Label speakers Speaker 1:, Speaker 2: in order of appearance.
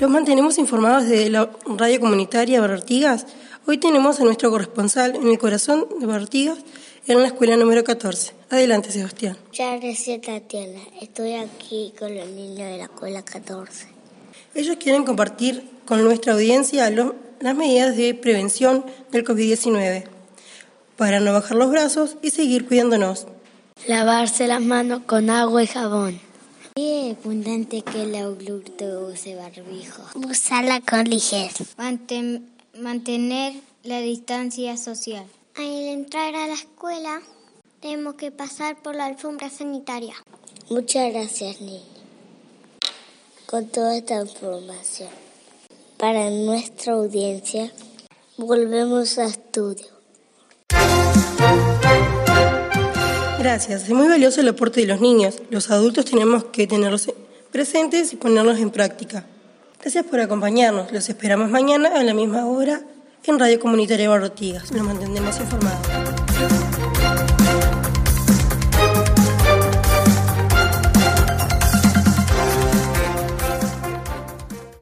Speaker 1: Los mantenemos informados de la radio comunitaria Bartigas. Hoy tenemos a nuestro corresponsal en el corazón de Bartigas, en la escuela número 14. Adelante, Sebastián.
Speaker 2: Ya gracias, Tatiana. Estoy aquí con los niños de la escuela 14.
Speaker 1: Ellos quieren compartir con nuestra audiencia las medidas de prevención del COVID-19 para no bajar los brazos y seguir cuidándonos.
Speaker 2: Lavarse las manos con agua y jabón. Y importante que el adulto use barbijo. Usarla con ligero.
Speaker 3: mantener la distancia social.
Speaker 4: Al entrar a la escuela, tenemos que pasar por la alfombra sanitaria.
Speaker 2: Muchas gracias, niña, con toda esta información. Para nuestra audiencia, volvemos a estudio.
Speaker 1: Gracias. Es muy valioso el aporte de los niños. Los adultos tenemos que tenerlos presentes y ponerlos en práctica. Gracias por acompañarnos. Los esperamos mañana a la misma hora en Radio Comunitaria Barrotigas. Nos mantendremos informados.